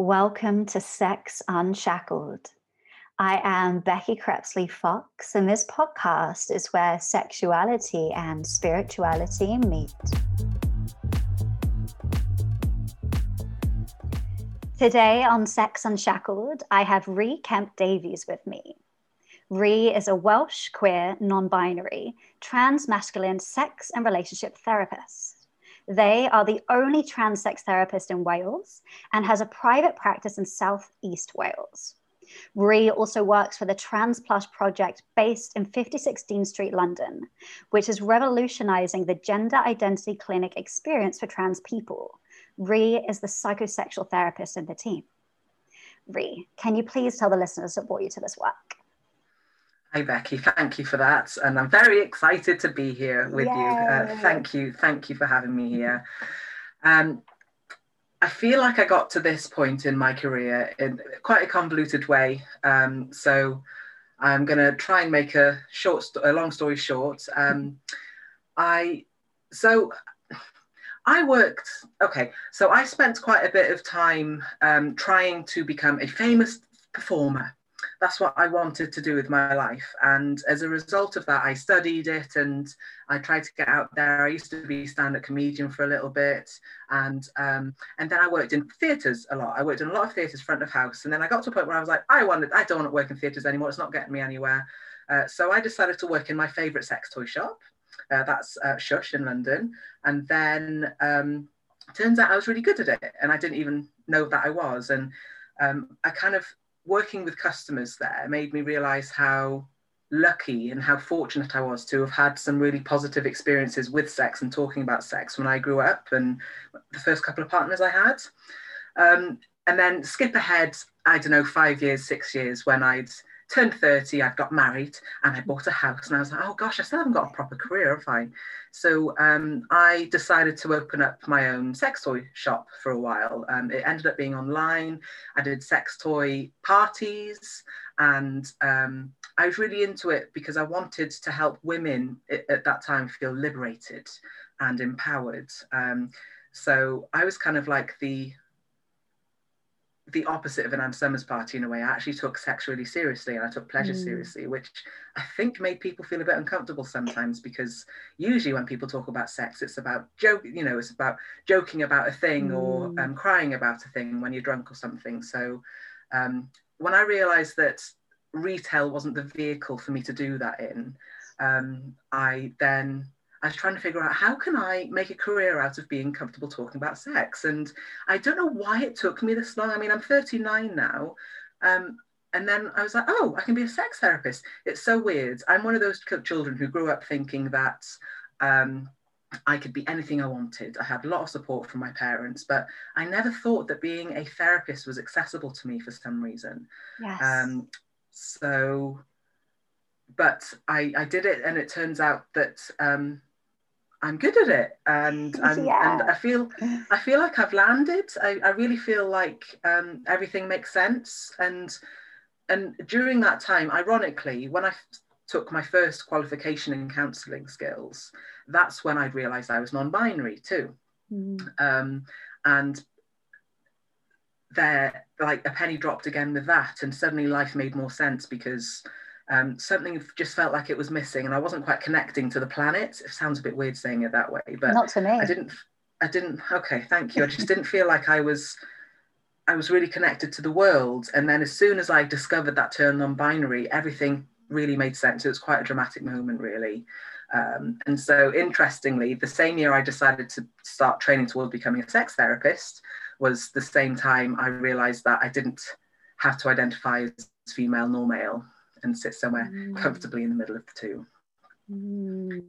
Welcome to Sex Unshackled. I am Becky Crepsley Fox, and this podcast is where sexuality and spirituality meet. Today on Sex Unshackled, I have Ree Kemp Davies with me. Ree is a Welsh queer, non binary, trans masculine sex and relationship therapist. They are the only trans sex therapist in Wales and has a private practice in South East Wales. Ree also works for the Trans Plus project based in 56 Dean Street, London, which is revolutionizing the gender identity clinic experience for trans people. Ree is the psychosexual therapist in the team. Ree, can you please tell the listeners what brought you to this work? Hi, Becky. Thank you for that. And I'm very excited to be here with Yay. you. Uh, thank you. Thank you for having me here. Um, I feel like I got to this point in my career in quite a convoluted way. Um, so I'm going to try and make a short, a long story short. Um, I so I worked. Okay, so I spent quite a bit of time um, trying to become a famous performer that's what I wanted to do with my life. And as a result of that, I studied it and I tried to get out there. I used to be stand-up comedian for a little bit, and um, and then I worked in theatres a lot. I worked in a lot of theatres front of house, and then I got to a point where I was like, I wanted, I don't want to work in theatres anymore. It's not getting me anywhere. Uh, so I decided to work in my favourite sex toy shop. Uh, that's uh, Shush in London, and then. Um, turns out I was really good at it, and I didn't even know that I was. And um, I kind of working with customers there made me realize how lucky and how fortunate I was to have had some really positive experiences with sex and talking about sex when I grew up and the first couple of partners I had. Um, and then skip ahead, I don't know, five years, six years when I'd turned 30, I'd got married and I bought a house and I was like, oh gosh, I still haven't got a proper career, have I? So um, I decided to open up my own sex toy shop for a while. Um, it ended up being online. I did sex toy parties and um, I was really into it because I wanted to help women at, at that time feel liberated and empowered. Um, so I was kind of like the the opposite of an Ann Summers party in a way. I actually took sex really seriously and I took pleasure mm. seriously, which I think made people feel a bit uncomfortable sometimes because usually when people talk about sex, it's about joke, you know, it's about joking about a thing mm. or um, crying about a thing when you're drunk or something. So um, when I realized that retail wasn't the vehicle for me to do that in, um, I then I was trying to figure out how can I make a career out of being comfortable talking about sex. And I don't know why it took me this long. I mean, I'm 39 now. Um, and then I was like, oh, I can be a sex therapist. It's so weird. I'm one of those children who grew up thinking that um, I could be anything I wanted. I had a lot of support from my parents, but I never thought that being a therapist was accessible to me for some reason. Yes. Um, so, but I, I did it, and it turns out that um, I'm good at it, and yeah. and I feel I feel like I've landed. I, I really feel like um, everything makes sense, and and during that time, ironically, when I took my first qualification in counselling skills, that's when I realised I was non-binary too, mm. um, and there like a penny dropped again with that, and suddenly life made more sense because um, something just felt like it was missing and I wasn't quite connecting to the planet. It sounds a bit weird saying it that way, but not to me. I didn't, I didn't, okay, thank you. I just didn't feel like I was, I was really connected to the world. And then as soon as I discovered that term non-binary, everything really made sense. It was quite a dramatic moment really. Um, and so interestingly, the same year I decided to start training towards becoming a sex therapist was the same time I realized that I didn't have to identify as female nor male and sit somewhere mm. comfortably in the middle of the two. Mm.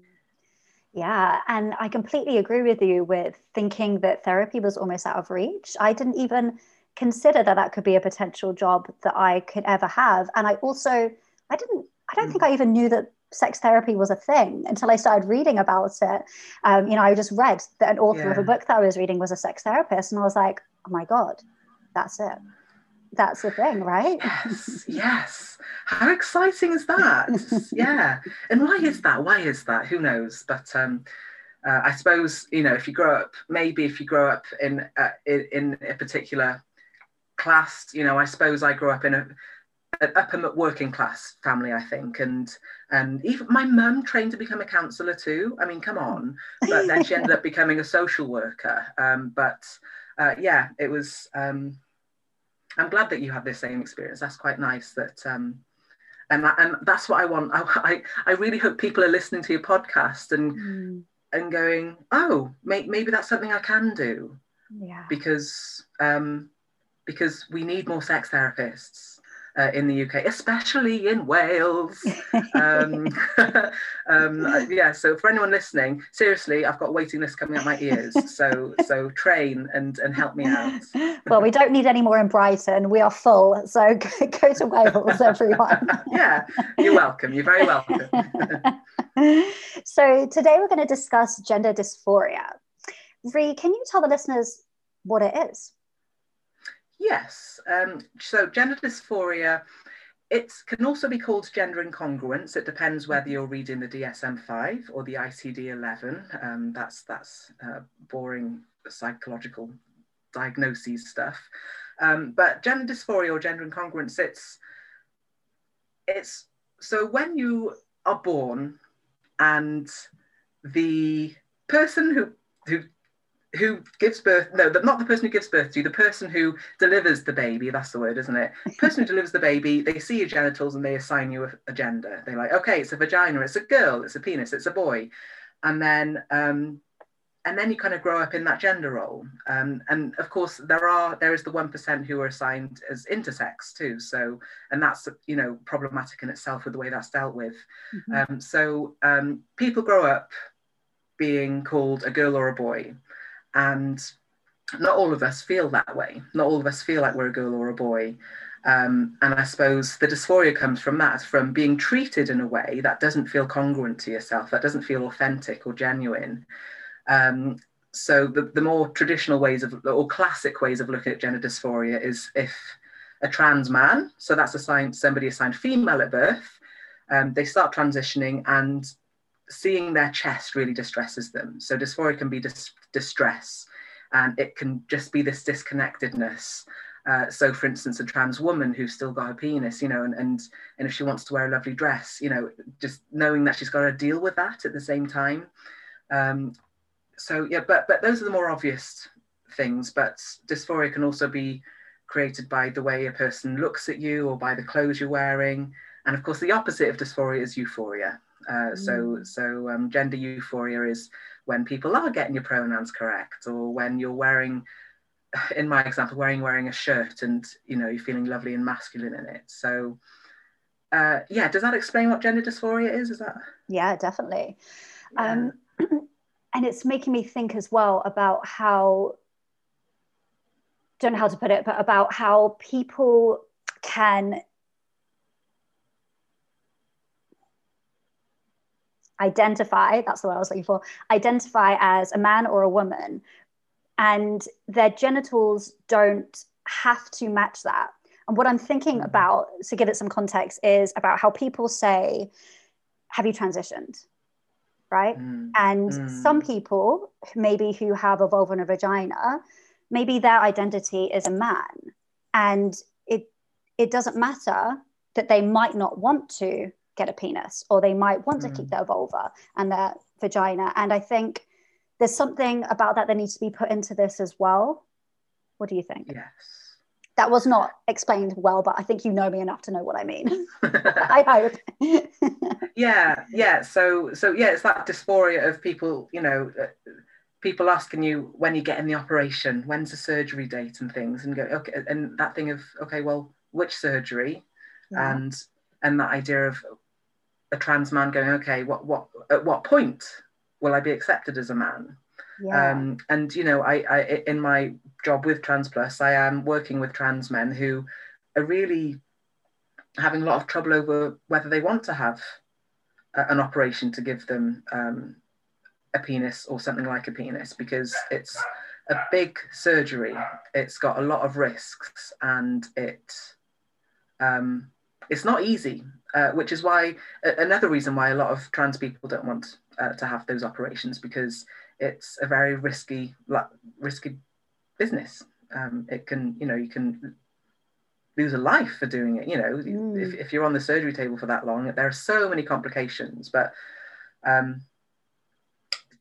Yeah, and I completely agree with you with thinking that therapy was almost out of reach. I didn't even consider that that could be a potential job that I could ever have. And I also, I didn't, I don't mm. think I even knew that sex therapy was a thing until I started reading about it. Um, you know, I just read that an author yeah. of a book that I was reading was a sex therapist, and I was like, oh my God, that's it that's the thing, right? Yes, yes. How exciting is that? yeah. And why is that? Why is that? Who knows? But um, uh, I suppose you know if you grow up, maybe if you grow up in uh, in, in a particular class, you know, I suppose I grew up in a an upper working class family, I think, and and even my mum trained to become a counsellor too. I mean, come on, but then she ended up becoming a social worker. Um, but uh, yeah, it was. Um, I'm glad that you had this same experience. That's quite nice. That um, and and that's what I want. I I really hope people are listening to your podcast and mm. and going, oh, may, maybe that's something I can do. Yeah. Because um, because we need more sex therapists uh, in the UK, especially in Wales. um, um, uh, yeah, so for anyone listening, seriously, I've got a waiting list coming up my ears. So so train and and help me out. well, we don't need any more in Brighton. We are full. So go, go to Wales, everyone. yeah, you're welcome. You're very welcome. so today we're going to discuss gender dysphoria. Ree, can you tell the listeners what it is? Yes. Um, so gender dysphoria, it can also be called gender incongruence. It depends whether you're reading the DSM-5 or the ICD-11. Um, that's that's uh, boring psychological diagnoses stuff. Um, but gender dysphoria or gender incongruence, it's it's so when you are born and the person who who who gives birth no not the person who gives birth to you the person who delivers the baby that's the word isn't it? The person who delivers the baby they see your genitals and they assign you a, a, gender. They're like okay it's a vagina it's a girl it's a penis it's a boy. And then um, and then you kind of grow up in that gender role. Um, and of course there are there is the 1% who are assigned as intersex too. So and that's you know problematic in itself with the way that's dealt with. Mm-hmm. um, so um, people grow up being called a girl or a boy and not all of us feel that way. Not all of us feel like we're a girl or a boy. Um, and I suppose the dysphoria comes from that, from being treated in a way that doesn't feel congruent to yourself, that doesn't feel authentic or genuine. Um, so the, the more traditional ways of, or classic ways of looking at gender dysphoria is if a trans man, so that's assigned somebody assigned female at birth, um, they start transitioning and seeing their chest really distresses them. So dysphoria can be dis- distress and it can just be this disconnectedness. Uh, so for instance, a trans woman who's still got a penis, you know, and, and, and if she wants to wear a lovely dress, you know, just knowing that she's got to deal with that at the same time. Um, so yeah, but, but those are the more obvious things, but dysphoria can also be created by the way a person looks at you or by the clothes you're wearing. And of course, the opposite of dysphoria is euphoria. Uh, so mm. so um, gender euphoria is when people are getting your pronouns correct, or when you're wearing, in my example, wearing wearing a shirt and you know you're feeling lovely and masculine in it. So uh, yeah, does that explain what gender dysphoria is? Is that? Yeah, definitely. Yeah. Um, and it's making me think as well about how don't know how to put it, but about how people can identify that's the word I was looking for identify as a man or a woman and their genitals don't have to match that and what I'm thinking mm. about to give it some context is about how people say have you transitioned right mm. and mm. some people maybe who have a vulva and a vagina maybe their identity is a man and it it doesn't matter that they might not want to get a penis or they might want mm. to keep mm. their vulva and their vagina. And i think there's something about that that needs to be put into this as well. What do you think? Yes. That was not explained well but i think you know me enough to know what i mean. I hope. Yeah yeah. So so yeah it's that dysphoria of people you know uh, people asking you when you get in the operation when's the surgery date and things and go okay and that thing of okay well which surgery? Yeah. and and that idea of a trans man going, okay, what what at what point will I be accepted as a man? Yeah. Um, and you know, I, I in my job with Trans Plus, I am working with trans men who are really having a lot of trouble over whether they want to have a, an operation to give them um, a penis or something like a penis because it's a big surgery. It's got a lot of risks and it um, it's not easy, uh, which is why uh, another reason why a lot of trans people don't want uh, to have those operations because it's a very risky, risky business. Um, it can, you know, you can lose a life for doing it. You know, mm. if, if you're on the surgery table for that long, there are so many complications. But um,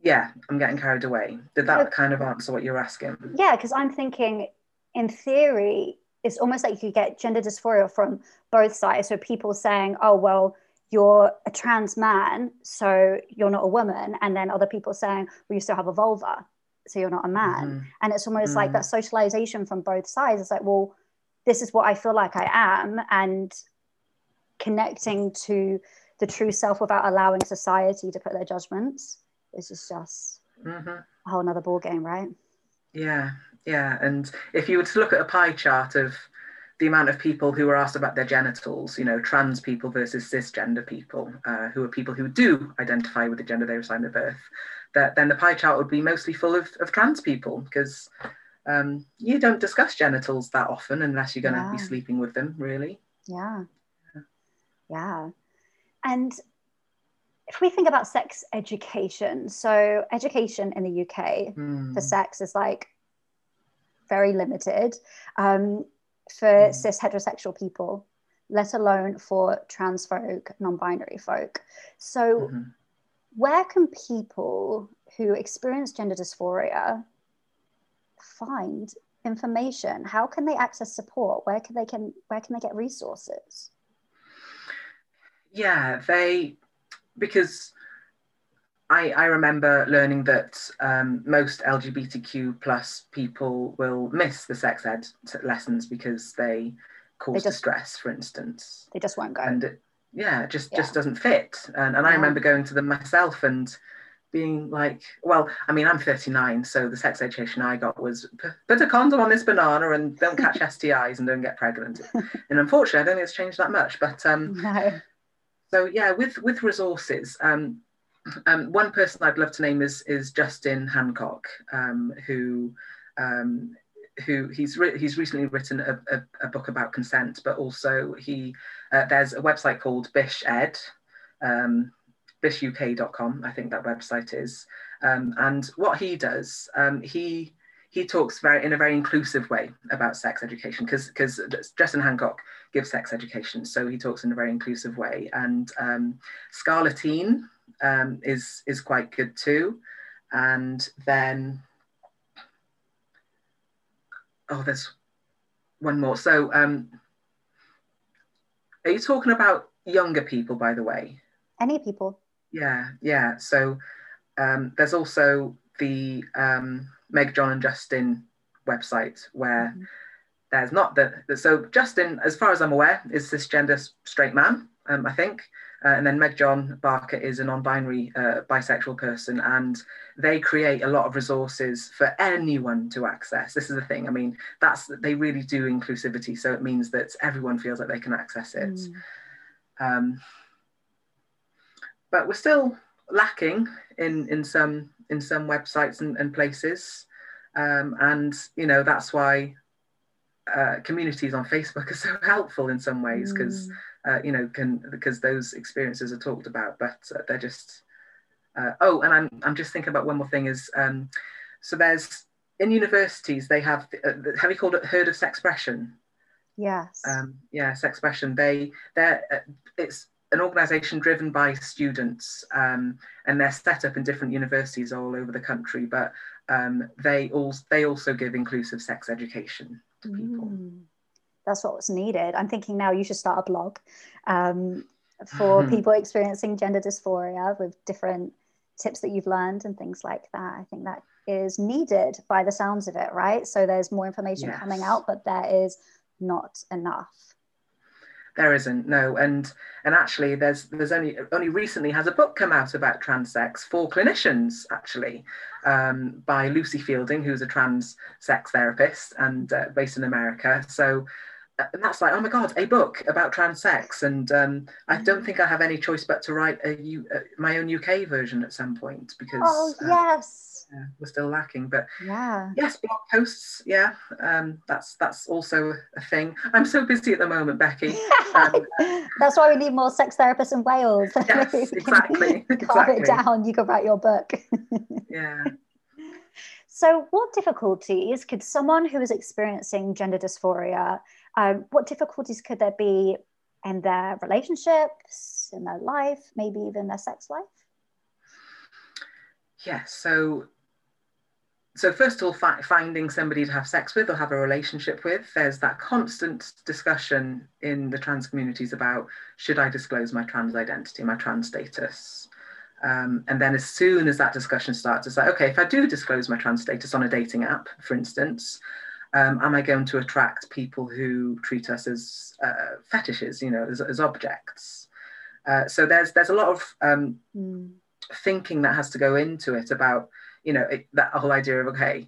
yeah, I'm getting carried away. Did that kind of answer what you're asking? Yeah, because I'm thinking, in theory, it's almost like you could get gender dysphoria from both sides. So people saying, "Oh, well." You're a trans man, so you're not a woman, and then other people saying, "Well, you still have a vulva, so you're not a man." Mm-hmm. And it's almost mm-hmm. like that socialization from both sides. It's like, well, this is what I feel like I am, and connecting to the true self without allowing society to put their judgments is just, just mm-hmm. a whole nother ball game, right? Yeah, yeah. And if you were to look at a pie chart of the amount of people who are asked about their genitals, you know, trans people versus cisgender people, uh, who are people who do identify with the gender they were assigned at birth, that then the pie chart would be mostly full of, of trans people because um, you don't discuss genitals that often unless you're going to yeah. be sleeping with them, really. Yeah. Yeah. And if we think about sex education, so education in the UK mm. for sex is like very limited um, for mm. cis heterosexual people, let alone for trans folk, non binary folk. So, mm-hmm. where can people who experience gender dysphoria find information? How can they access support? Where can they can where can they get resources? Yeah, they because I, I remember learning that um, most LGBTQ plus people will miss the sex ed lessons because they cause they just, distress, for instance. They just won't go. And it, yeah, just yeah. just doesn't fit. And, and yeah. I remember going to them myself and being like, well, I mean, I'm 39, so the sex education I got was put a condom on this banana and don't catch STIs and don't get pregnant. and unfortunately, I don't think it's changed that much. But um, no. so yeah, with with resources, um, um, one person I'd love to name is is Justin Hancock, um, who um, who he's re- he's recently written a, a, a, book about consent, but also he uh, there's a website called Bish Ed. Um, bishuk.com, I think that website is. Um, and what he does, um, he he talks very in a very inclusive way about sex education because because Justin Hancock gives sex education, so he talks in a very inclusive way. And Scarleteen um, is is quite good too. And then oh, there's one more. So um, are you talking about younger people, by the way? Any people. Yeah, yeah. So um, there's also the um, Meg, John, and Justin website where mm-hmm. there's not the so Justin, as far as I'm aware, is cisgender straight man. Um, I think. Uh, and then Meg John Barker is a non-binary uh, bisexual person, and they create a lot of resources for anyone to access. This is the thing. I mean, that's they really do inclusivity, so it means that everyone feels like they can access it. Mm. Um, but we're still lacking in in some in some websites and, and places um, and you know that's why uh, communities on facebook are so helpful in some ways because mm. Uh, you know can because those experiences are talked about but uh, they're just uh, oh and I'm, I'm just thinking about one more thing is um, so there's in universities they have uh, have you called it heard of sexpression yes um, yeah sexpression they they're uh, it's an organisation driven by students, um, and they're set up in different universities all over the country. But um, they also they also give inclusive sex education to people. Mm, that's what's needed. I'm thinking now you should start a blog um, for mm-hmm. people experiencing gender dysphoria with different tips that you've learned and things like that. I think that is needed by the sounds of it, right? So there's more information yes. coming out, but there is not enough there isn't no and and actually there's there's only only recently has a book come out about trans sex for clinicians actually um, by lucie fielding who's a trans sex therapist and uh, based in america so and that's like oh my god a book about trans sex and um, i don't think i have any choice but to write a U, uh, my own uk version at some point because oh uh, yes yeah, we're still lacking. But yeah, yes, blog posts. Yeah, um, that's that's also a thing. I'm so busy at the moment, Becky. Um, that's why we need more sex therapists in Wales. Yes, exactly. Calm exactly. it down. You can write your book. yeah. So, what difficulties could someone who is experiencing gender dysphoria, um, what difficulties could there be in their relationships, in their life, maybe even their sex life? Yeah, so so first of all, fi- finding somebody to have sex with or have a relationship with, there's that constant discussion in the trans communities about should I disclose my trans identity, my trans status. Um, and then as soon as that discussion starts, it's like, okay, if I do disclose my trans status on a dating app, for instance, um, am I going to attract people who treat us as uh, fetishes, you know, as, as objects? Uh, so there's there's a lot of um, mm. thinking that has to go into it about you know it, that whole idea of okay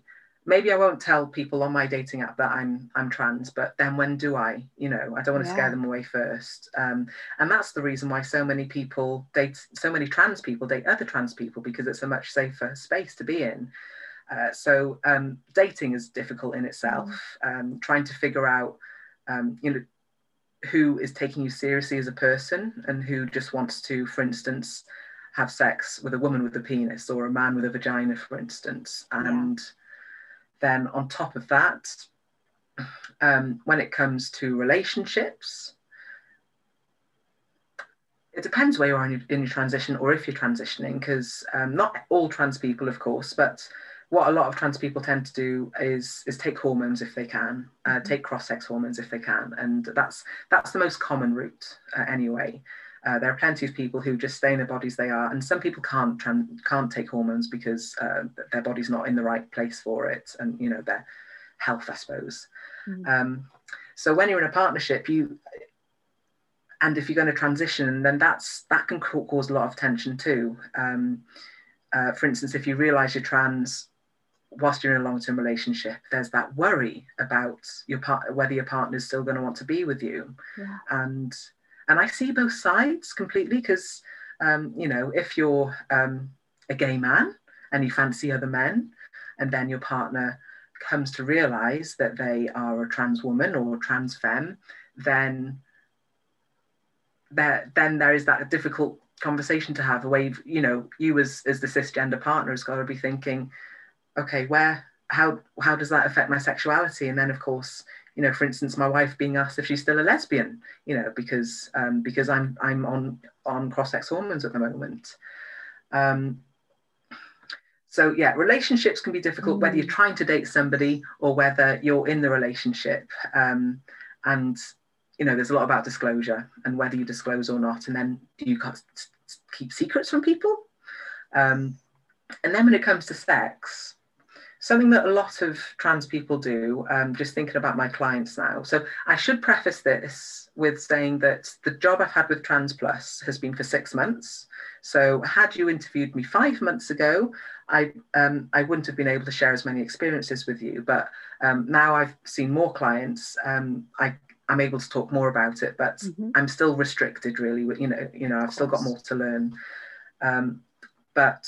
maybe i won't tell people on my dating app that i'm i'm trans but then when do i you know i don't want to yeah. scare them away first um, and that's the reason why so many people date so many trans people date other trans people because it's a much safer space to be in uh, so um, dating is difficult in itself mm. um, trying to figure out um, you know who is taking you seriously as a person and who just wants to for instance have sex with a woman with a penis or a man with a vagina, for instance. And yeah. Then on top of that, um, when it comes to relationships, it depends where you are in your, in your transition or if you're transitioning, because um, not all trans people, of course, but what a lot of trans people tend to do is is take hormones if they can, uh, mm-hmm. take cross-sex hormones if they can, and that's that's the most common route uh, anyway. Uh, there are plenty of people who just stay in the bodies they are, and some people can't trans- can't take hormones because uh, their body's not in the right place for it, and you know their health, I suppose. Mm. Um, so when you're in a partnership, you and if you're going to transition, then that's that can cause a lot of tension too. Um, uh, for instance, if you realise you're trans whilst you're in a long-term relationship, there's that worry about your part whether your partner's still going to want to be with you, yeah. and and I see both sides completely because, um, you know, if you're um, a gay man and you fancy other men, and then your partner comes to realize that they are a trans woman or a trans femme, then there then there is that difficult conversation to have. Where you know you as as the cisgender partner has got to be thinking, okay, where how how does that affect my sexuality? And then of course you know, for instance, my wife being asked if she's still a lesbian, you know, because um, because I'm I'm on on cross-sex hormones at the moment. Um, so yeah, relationships can be difficult mm. whether you're mm. trying to date somebody or whether you're in the relationship. Um, and you know, there's a lot about disclosure and whether you disclose or not, and then do you keep secrets from people? Um, and then when it comes to sex, something that a lot of trans people do, um, just thinking about my clients now. So I should preface this with saying that the job I've had with Trans Plus has been for six months. So had you interviewed me five months ago, I, um, I wouldn't have been able to share as many experiences with you. But um, now I've seen more clients, um, I, I'm able to talk more about it, but mm-hmm. I'm still restricted really. You know, you know, I've still got more to learn. Um, but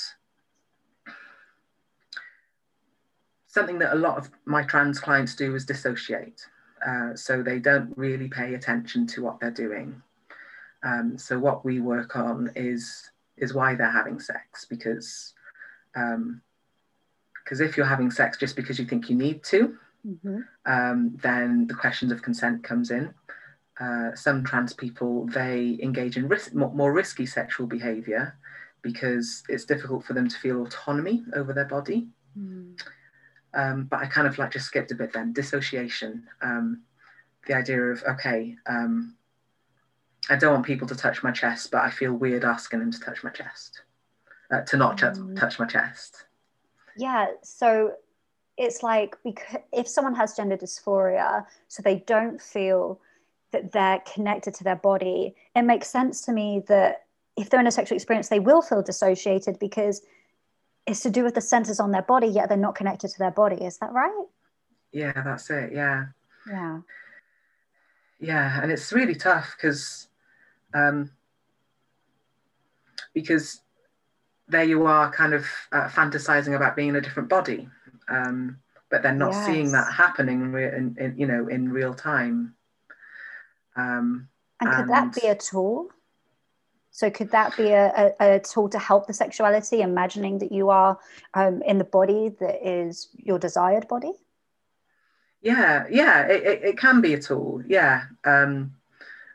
something that a lot of my trans clients do is dissociate. Uh, so they don't really pay attention to what they're doing. Um, so what we work on is is why they're having sex because because um, if you're having sex just because you think you need to, mm-hmm. um, then the questions of consent comes in. Uh, some trans people they engage in risk, more, more risky sexual behavior because it's difficult for them to feel autonomy over their body. Mm. Um, but I kind of like just skipped a bit then. Dissociation, um, the idea of okay, um, I don't want people to touch my chest, but I feel weird asking them to touch my chest, uh, to not mm. touch my chest. Yeah, so it's like because if someone has gender dysphoria, so they don't feel that they're connected to their body, it makes sense to me that if they're in a sexual experience, they will feel dissociated because it's to do with the senses on their body, yet they're not connected to their body. Is that right? Yeah, that's it. Yeah. Yeah. Yeah, and it's really tough because, um, because there you are, kind of uh, fantasizing about being in a different body, um, but then not yes. seeing that happening in, in, you know, in real time. Um, and could and, that be a tool? So could that be a, a, a, tool to help the sexuality, imagining that you are um, in the body that is your desired body? Yeah, yeah, it, it, it can be a tool. Yeah, um,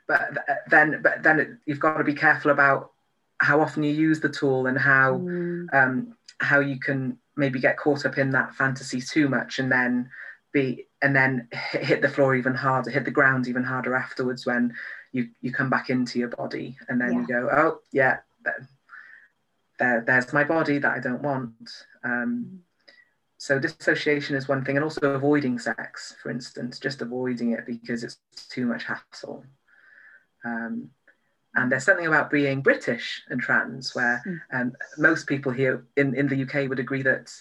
but then but then it, you've got to be careful about how often you use the tool and how mm. um, how you can maybe get caught up in that fantasy too much and then be and then hit the floor even harder, hit the ground even harder afterwards when you you come back into your body and then yeah. you go oh yeah there, there's my body that i don't want um, so dissociation is one thing and also avoiding sex for instance just avoiding it because it's too much hassle um, and there's something about being british and trans where hmm. um, most people here in, in the uk would agree that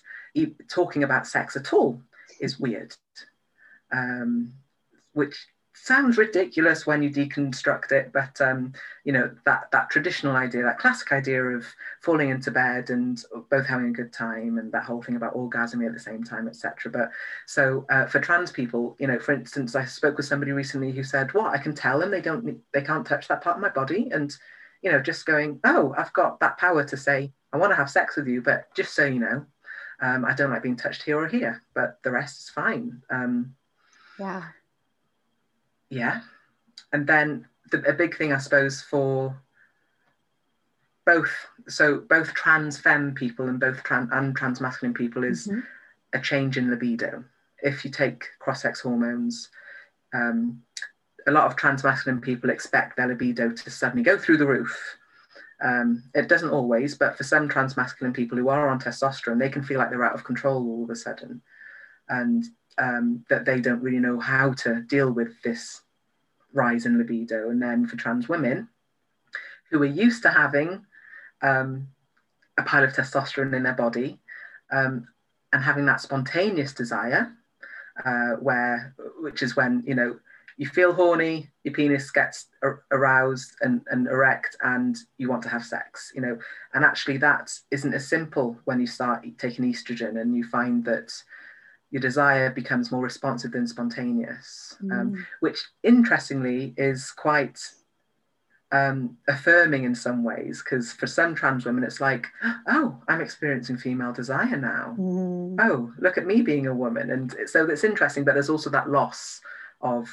talking about sex at all is weird um, which sounds ridiculous when you deconstruct it, but um, you know that that traditional idea, that classic idea of falling into bed and both having a good time, and that whole thing about orgasming at the same time, etc. But so uh, for trans people, you know, for instance, I spoke with somebody recently who said, "What I can tell them they don't they can't touch that part of my body," and you know, just going, "Oh, I've got that power to say I want to have sex with you, but just so you know." Um, I don't like being touched here or here, but the rest is fine. Um, yeah yeah. And then the, a big thing i suppose for both so both trans femme people and both trans and trans masculine people is mm-hmm. a change in libido. If you take cross-sex hormones um, a lot of trans masculine people expect their libido to suddenly go through the roof. Um, it doesn't always but for some trans masculine people who are on testosterone they can feel like they're out of control all of a sudden. And um, that they don't really know how to deal with this rise in libido. And then for trans women who are used to having um, a pile of testosterone in their body um, and having that spontaneous desire, uh, where which is when you know you feel horny, your penis gets aroused and, and erect, and you want to have sex. You know, and actually that isn't as simple when you start taking estrogen, and you find that your desire becomes more responsive than spontaneous, um, mm. um, which interestingly is quite um, affirming in some ways because for some trans women it's like oh i'm experiencing female desire now mm. oh look at me being a woman and so that's interesting but there's also that loss of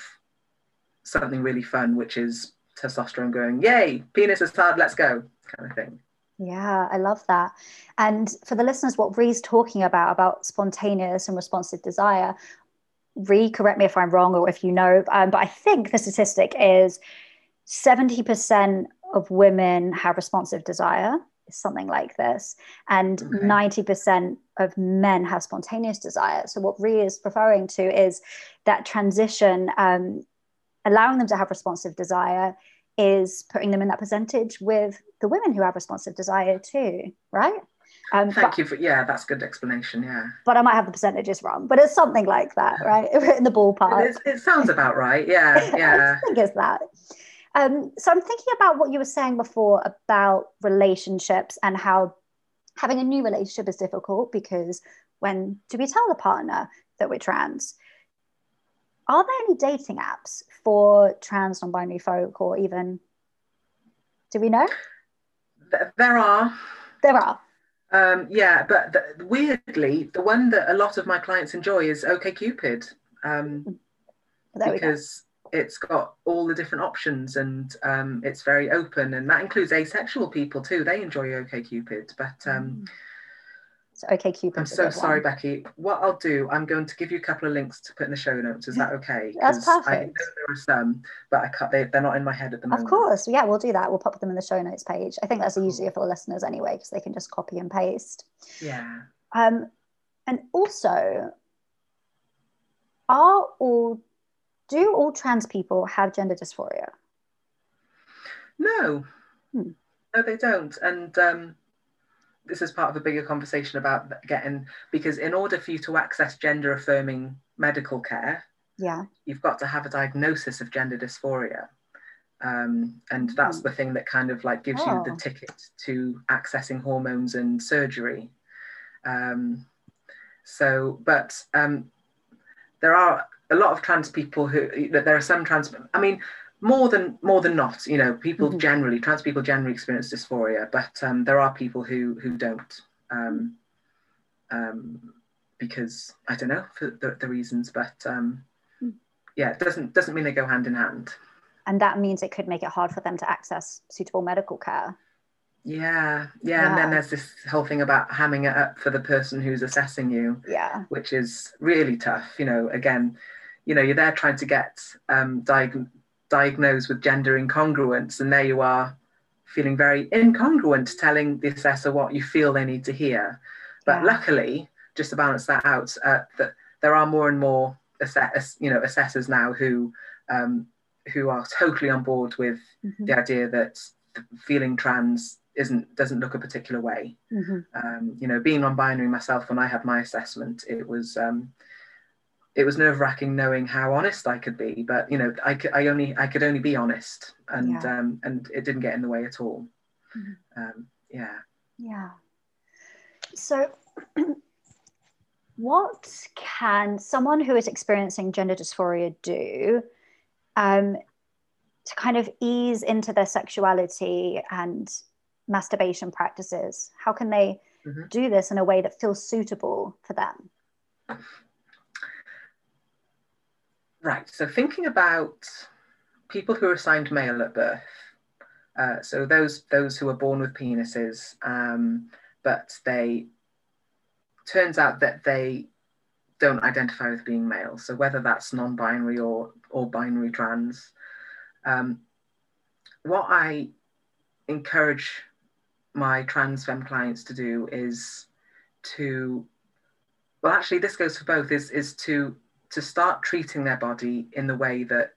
something really fun which is testosterone going yay penis is hard let's go kind of thing yeah, I love that. And for the listeners, what Ree's talking about, about spontaneous and responsive desire, Ree, correct me if I'm wrong or if you know, um, but I think the statistic is 70% of women have responsive desire, something like this, and okay. 90% of men have spontaneous desire. So, what Ree is referring to is that transition, um, allowing them to have responsive desire is putting them in that percentage with the women who have responsive desire too, right? Um, Thank but, you for yeah, that's good explanation. Yeah, but I might have the percentages wrong, but it's something like that, right? in the ballpark. It, it sounds about right. Yeah, yeah. I think it's that. Um, so I'm thinking about what you were saying before about relationships and how having a new relationship is difficult because when do we tell the partner that we're trans? Are there any dating apps for trans non-binary folk or even do we know? There are. There are. Um, yeah, but the, weirdly, the one that a lot of my clients enjoy is OKCupid, um, because it's got all the different options and um, it's very open, and that includes asexual people too. They enjoy OKCupid, but um, mm. So OKCupid. I'm so sorry, one. Becky. What I'll do, I'm going to give you a couple of links to put in the show notes. Is that okay? That's perfect. I know there are some, but I can't, they, they're not in my head at the moment. Of course, yeah, we'll do that. We'll pop them in the show notes page. I think that's easier for the listeners anyway, because they can just copy and paste. Yeah. Um, and also, are all do all trans people have gender dysphoria? No, hmm. no, they don't, and um, this is part of a bigger conversation about getting because in order for you to access gender affirming medical care yeah you've got to have a diagnosis of gender dysphoria um, and that's the thing that kind of like gives oh. you the oh. ticket to accessing hormones and surgery um, so but um, there are a lot of trans people who that there are some trans i mean more than more than not you know people mm-hmm. generally trans people generally experience dysphoria but um, there are people who who don't um, um, because i don't know for the, the reasons but um, mm. yeah it doesn't doesn't mean they go hand in hand and that means it could make it hard for them to access suitable medical care yeah, yeah, yeah, and then there's this whole thing about hamming it up for the person who's assessing you. Yeah. Which is really tough. You know, again, you know, you're there trying to get um, diag- diagnosed with gender incongruence, and there you are feeling very incongruent, telling the assessor what you feel they need to hear. But yeah. luckily, just to balance that out, uh, that there are more and more assess- you know assessors now who um, who are totally on board with mm-hmm. the idea that feeling trans isn't doesn't look a particular way. Mm-hmm. Um, you know, being non-binary myself, when I had my assessment, it was um, it was nerve wracking knowing how honest I could be. But you know, I could I only I could only be honest, and yeah. um, and it didn't get in the way at all. Mm-hmm. Um, yeah. Yeah. So. what can someone who is experiencing gender dysphoria do um, to kind of ease into their sexuality and masturbation practices? How can they mm-hmm. do this in a way that feels suitable for them? Right. So thinking about people who are assigned male at birth, uh, so those those who are born with penises, um, but they turns out that they don't identify with being male. So whether that's non-binary or or binary trans, um, what I encourage my trans femme clients to do is to well actually this goes for both is is to to start treating their body in the way that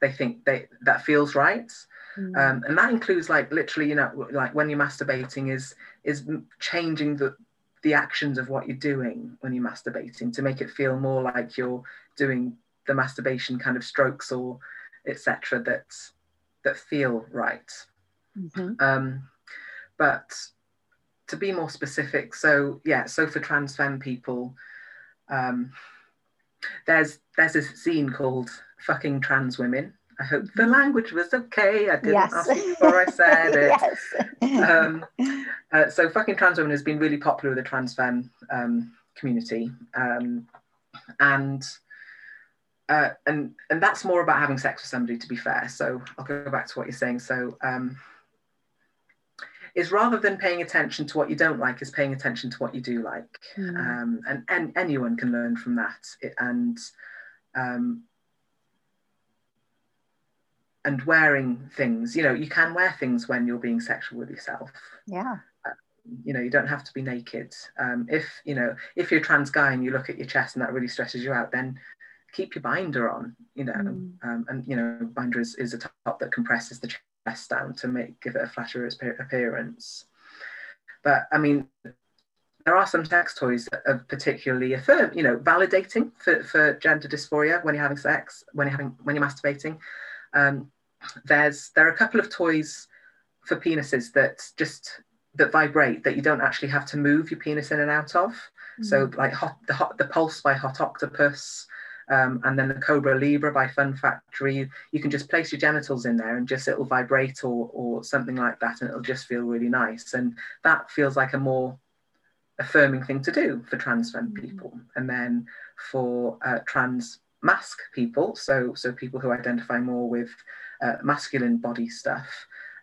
they think they that feels right mm. um, and that includes like literally you know like when you're masturbating is is changing the the actions of what you're doing when you're masturbating to make it feel more like you're doing the masturbation kind of strokes or etc that that feel right mm-hmm. um, but to be more specific, so yeah, so for trans femme people, um, there's there's a zine called "Fucking Trans Women." I hope the language was okay. I didn't yes. ask before I said it. yes. um, uh, so, "Fucking Trans Women" has been really popular with the trans femme um, community, um, and uh, and and that's more about having sex with somebody. To be fair, so I'll go back to what you're saying. So. Um, is rather than paying attention to what you don't like, is paying attention to what you do like. Mm. Um, and, and anyone can learn from that. It, and um, and wearing things, you know, you can wear things when you're being sexual with yourself. Yeah. Uh, you know, you don't have to be naked. Um, if you know, if you're a trans guy and you look at your chest and that really stresses you out, then keep your binder on. You know, mm. um, and you know, binder is, is a top that compresses the chest down to make give it a flatter appearance. But I mean, there are some sex toys that are particularly affirm, you know, validating for, for gender dysphoria when you're having sex, when you're having when you're masturbating. Um, there's there are a couple of toys for penises that just that vibrate that you don't actually have to move your penis in and out of. Mm-hmm. So like hot the hot the pulse by Hot Octopuss, um, and then the Cobra Libra by Fun Factory. You can just place your genitals in there and just it'll vibrate or, or something like that, and it'll just feel really nice. And that feels like a more affirming thing to do for trans femme mm-hmm. people. And then for uh, trans mask people, so so people who identify more with uh, masculine body stuff.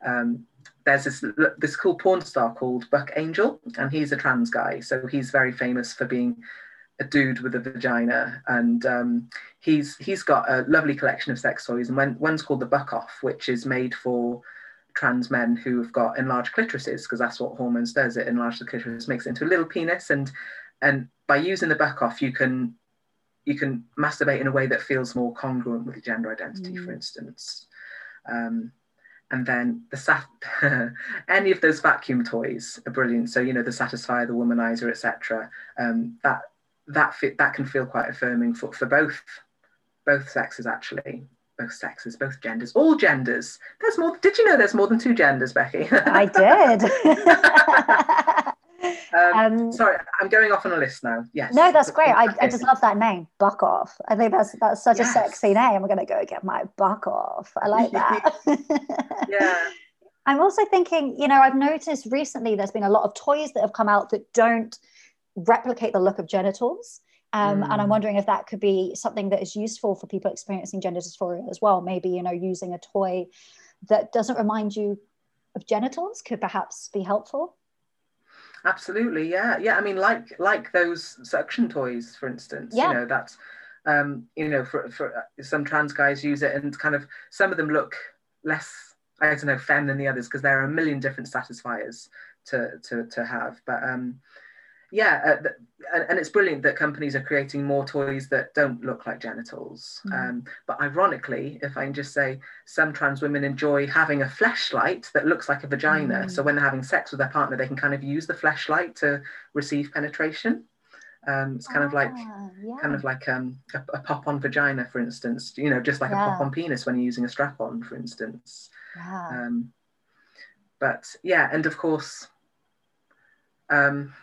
Um, there's this this cool porn star called Buck Angel, and he's a trans guy. So he's very famous for being a dude with a vagina, and um, he's he's got a lovely collection of sex toys, and when, one's called the Buck Off, which is made for trans men who have got enlarged clitorises, because that's what hormones does. It enlarges the clitoris, makes it into a little penis, and and by using the Buck Off, you can you can masturbate in a way that feels more congruent with your gender identity, mm. for instance. Um, and then the sat any of those vacuum toys are brilliant. So you know the Satisfier, the Womanizer, etc. Um, that that fit, that can feel quite affirming for, for both both sexes actually both sexes both genders all genders there's more did you know there's more than two genders becky i did Um, um, sorry, I'm going off on a list now. Yes. No, that's great. I, I just love that name, Buck Off. I think that's that's such yes. a sexy name. I'm going to go get my buck off. I like that. yeah. I'm also thinking, you know, I've noticed recently there's been a lot of toys that have come out that don't replicate the look of genitals. Um, mm. And I'm mm. wondering if that could be something that is useful for people experiencing gender dysphoria as well. Maybe, you know, using a toy that doesn't remind you of genitals could perhaps be helpful. Absolutely, yeah, yeah. I mean, like like those suction toys, for instance. Yeah. You know, that's um, you know, for for uh, some trans guys use it, and kind of some of them look less, I don't know, femme than the others because there are a million different satisfiers to to to have. But um, yeah, uh, and, and, it's brilliant that companies are creating more toys that don't look like genitals. Mm. Um, but ironically, if I can just say, some trans women enjoy having a flashlight that looks like a vagina. Mm. So when they're having sex with their partner, they can kind of use the flashlight to receive penetration. Um, it's kind of like ah, yeah. kind of like um, a, a pop-on vagina, for instance. You know, just like yeah. a pop-on penis when you're using a strap-on, for instance. Yeah. Um, but yeah, and of course. Um,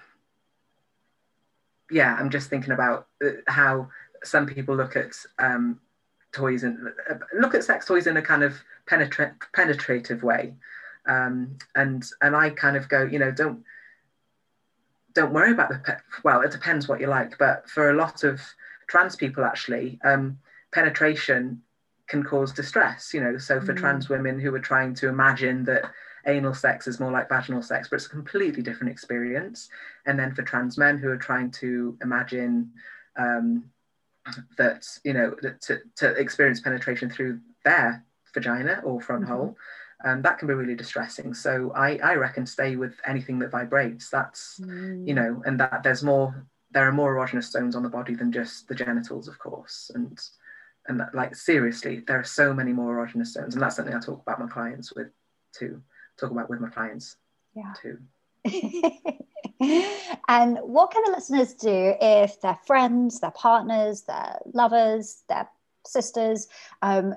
yeah, I'm just thinking about uh, how some people look at um, toys and uh, look at sex toys in a kind of penetra- penetrative way, um, and and I kind of go, you know, don't don't worry about the pe- well, it depends what you like, but for a lot of trans people, actually, um, penetration can cause distress. You know, so for mm. trans women who are trying to imagine that anal sex is more like vaginal sex, but it's a completely different experience. And then for trans men who are trying to imagine um, that, you know, to, to experience penetration through their vagina or front mm-hmm. hole, um, that can be really distressing. So I, I reckon stay with anything that vibrates. That's, mm. you know, and that there's more, there are more erogenous zones on the body than just the genitals, of course. And, and that, like seriously, there are so many more erogenous zones. And that's something I talk about my clients with too talk about with my clients yeah. too. and what can the listeners do if their friends, their partners, their lovers, their sisters um,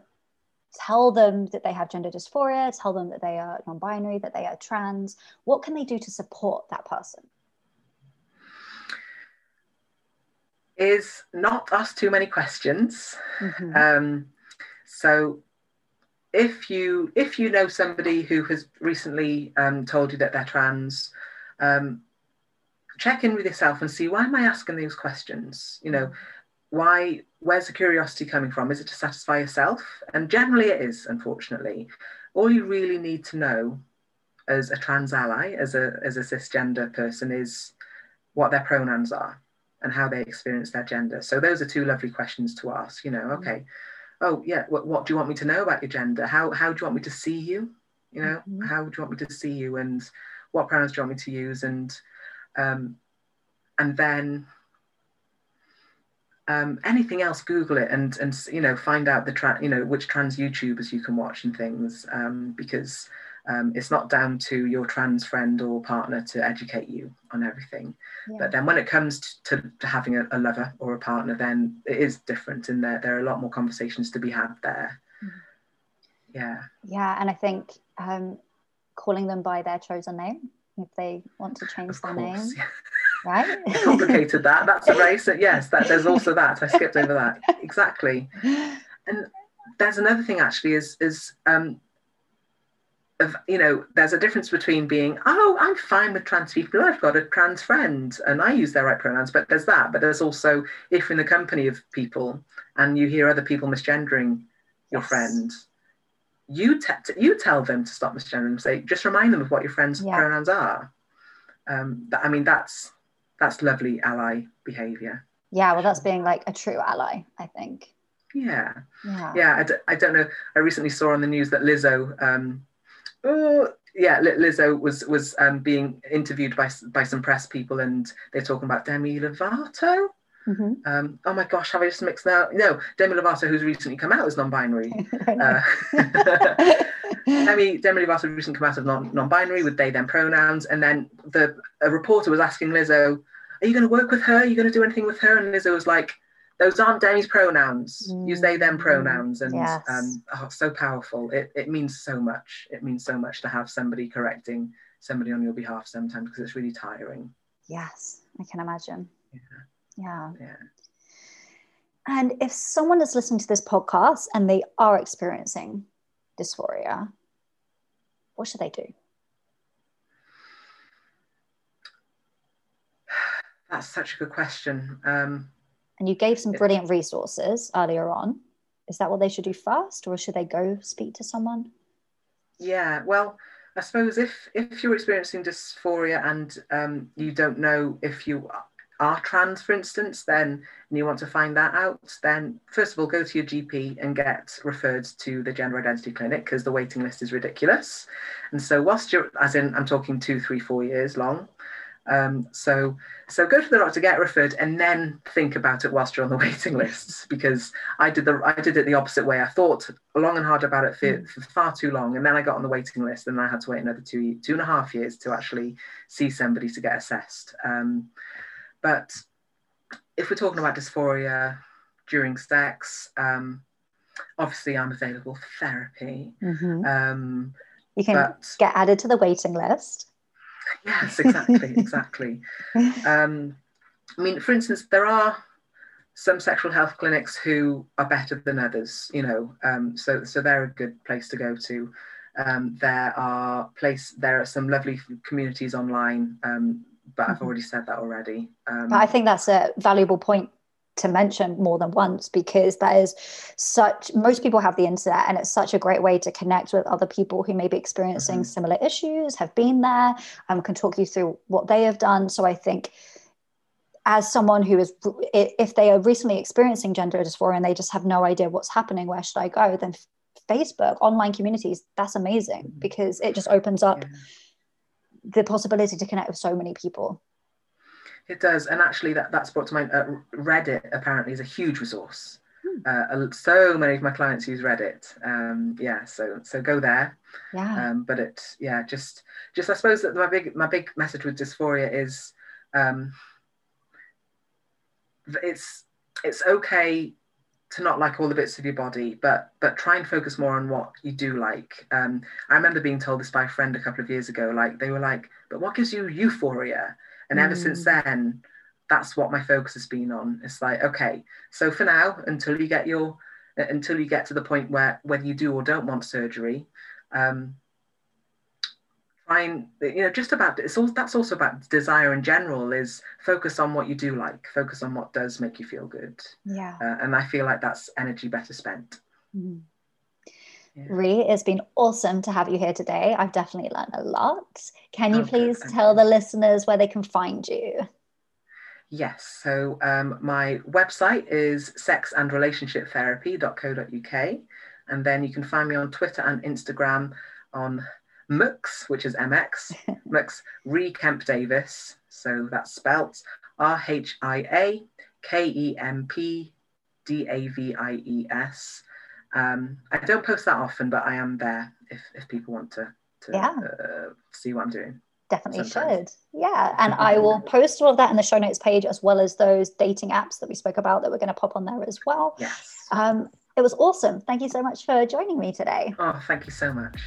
tell them that they have gender dysphoria, tell them that they are non binary, that they are trans? What can they do to support that person? Is not ask too many questions. Mm-hmm. Um, so if you if you know somebody who has recently um, told you that they're trans, um, check in with yourself and see why am I asking these questions? You know, why? Where's the curiosity coming from? Is it to satisfy yourself? And generally, it is. Unfortunately, all you really need to know as a trans ally, as a as a cisgender person, is what their pronouns are and how they experience their gender. So those are two lovely questions to ask. You know, okay oh yeah what, what do you want me to know about your gender? How how do you want me to see you? You know mm-hmm. how do you want me to see you? And what pronouns do you want me to use? And um, and then um, anything else google it and and you know find out the tra- you know which trans youtubers you can watch and things um, because um, it's not down to your trans friend or partner to educate you on everything. Yeah. But then when it comes to, to having a, a, lover or a partner, then it is different and there, there are a lot more conversations to be had there. Mm-hmm. Yeah. Yeah. And I think um, calling them by their chosen name, if they want to change of their course, name. Yeah. Right? complicated that. That's a race. Yes, that, there's also that. I skipped over that. Exactly. And there's another thing actually is is um, of you know there's a difference between being oh i'm fine with trans people i've got a trans friend and i use their right pronouns but there's that. But there's also if in the company of people and you hear other people misgendering your yes. friend you te- you tell them to stop misgendering say just remind them of what your friend's yeah. pronouns are. Um, i mean that's that's lovely ally behavior. Yeah well that's being like a true ally i think. Yeah. Yeah, yeah I d- I don't know. I recently saw on the news that lizzo um, oh, yeah, Lizzo was was um, being interviewed by by some press people, and they're talking about Demi Lovato. Mm-hmm. Um, oh my gosh, have I just mixed now? No, Demi Lovato, who's recently come out as non-binary. uh, Demi, Demi Lovato recently come out as non, non-binary with they them pronouns, and then the a reporter was asking Lizzo, "Are you going to work with her? Are you going to do anything with her?" And Lizzo was like, those aren't Demi's pronouns. Mm. Use they them pronouns, and yes. um, oh, so powerful. It it means so much. It means so much to have somebody correcting somebody on your behalf sometimes because it's really tiring. Yes, I can imagine. Yeah. Yeah. Yeah. And if someone is listening to this podcast and they are experiencing dysphoria, what should they do? That's such a good question. Um, and you gave some brilliant resources earlier on. Is that what they should do first, or should they go speak to someone? Yeah, well, I suppose if if you're experiencing dysphoria and um, you don't know if you are trans, for instance, then and you want to find that out, then first of all, go to your GP and get referred to the gender identity clinic because the waiting list is ridiculous. And so, whilst you're, as in, I'm talking two, three, four years long. Um, so, so go to the doctor, get referred, and then think about it whilst you're on the waiting lists. Because I did the I did it the opposite way. I thought long and hard about it for, mm. for far too long, and then I got on the waiting list, and I had to wait another two two and a half years to actually see somebody to get assessed. Um, but if we're talking about dysphoria during sex, um, obviously I'm available for therapy. Mm-hmm. Um, you can but, get added to the waiting list. Yes, exactly, exactly. Um, I mean, for instance, there are some sexual health clinics who are better than others. You know, um, so so they're a good place to go to. Um, there are place there are some lovely communities online um, but I've mm-hmm. already said that already. Um, but I think that's a valuable point to mention more than once because that is such most people have the internet and it's such a great way to connect with other people who may be experiencing mm-hmm. similar issues have been there and um, can talk you through what they have done so i think as someone who is if they are recently experiencing gender dysphoria and they just have no idea what's happening where should i go then facebook online communities that's amazing mm-hmm. because it just opens up yeah the possibility to connect with so many people. It does, and actually, that that's brought to mind. Uh, Reddit apparently is a huge resource. Hmm. Uh, so many of my clients use Reddit. Um, yeah, so so go there. Yeah. Um, but it, yeah, just just I suppose that my big my big message with dysphoria is, um, it's it's okay to not like all the bits of your body, but but try and focus more on what you do like. Um, I remember being told this by a friend a couple of years ago. Like they were like, "But what gives you euphoria?" And mm. ever since mm. then, that's what my focus has been on. It's like, okay, so for now, until you get your, until you get to the point where whether you do or don't want surgery, um, find you know just about it's all that's also about desire in general is focus on what you do like focus on what does make you feel good yeah uh, and i feel like that's energy better spent mm-hmm. Yeah. Ree, it's been awesome to have you here today. I've definitely learned a lot. Can you oh, please tell the listeners where they can find you? Yes. So um, my website is sexandrelationshiptherapy.co.uk. And then you can find me on Twitter and Instagram on Mux, which is MX, Mux Rhia Kemp Davies. So that's spelt R H I A K E M P D A V I E S. Um, I don't post that often, but I am there if, if people want to, to yeah. uh, see what I'm doing. Definitely sometimes. should. Yeah. And I will post all of that in the show notes page as well as those dating apps that we spoke about that we're going to pop on there as well. Yes. Um, it was awesome. Thank you so much for joining me today. Oh, thank you so much.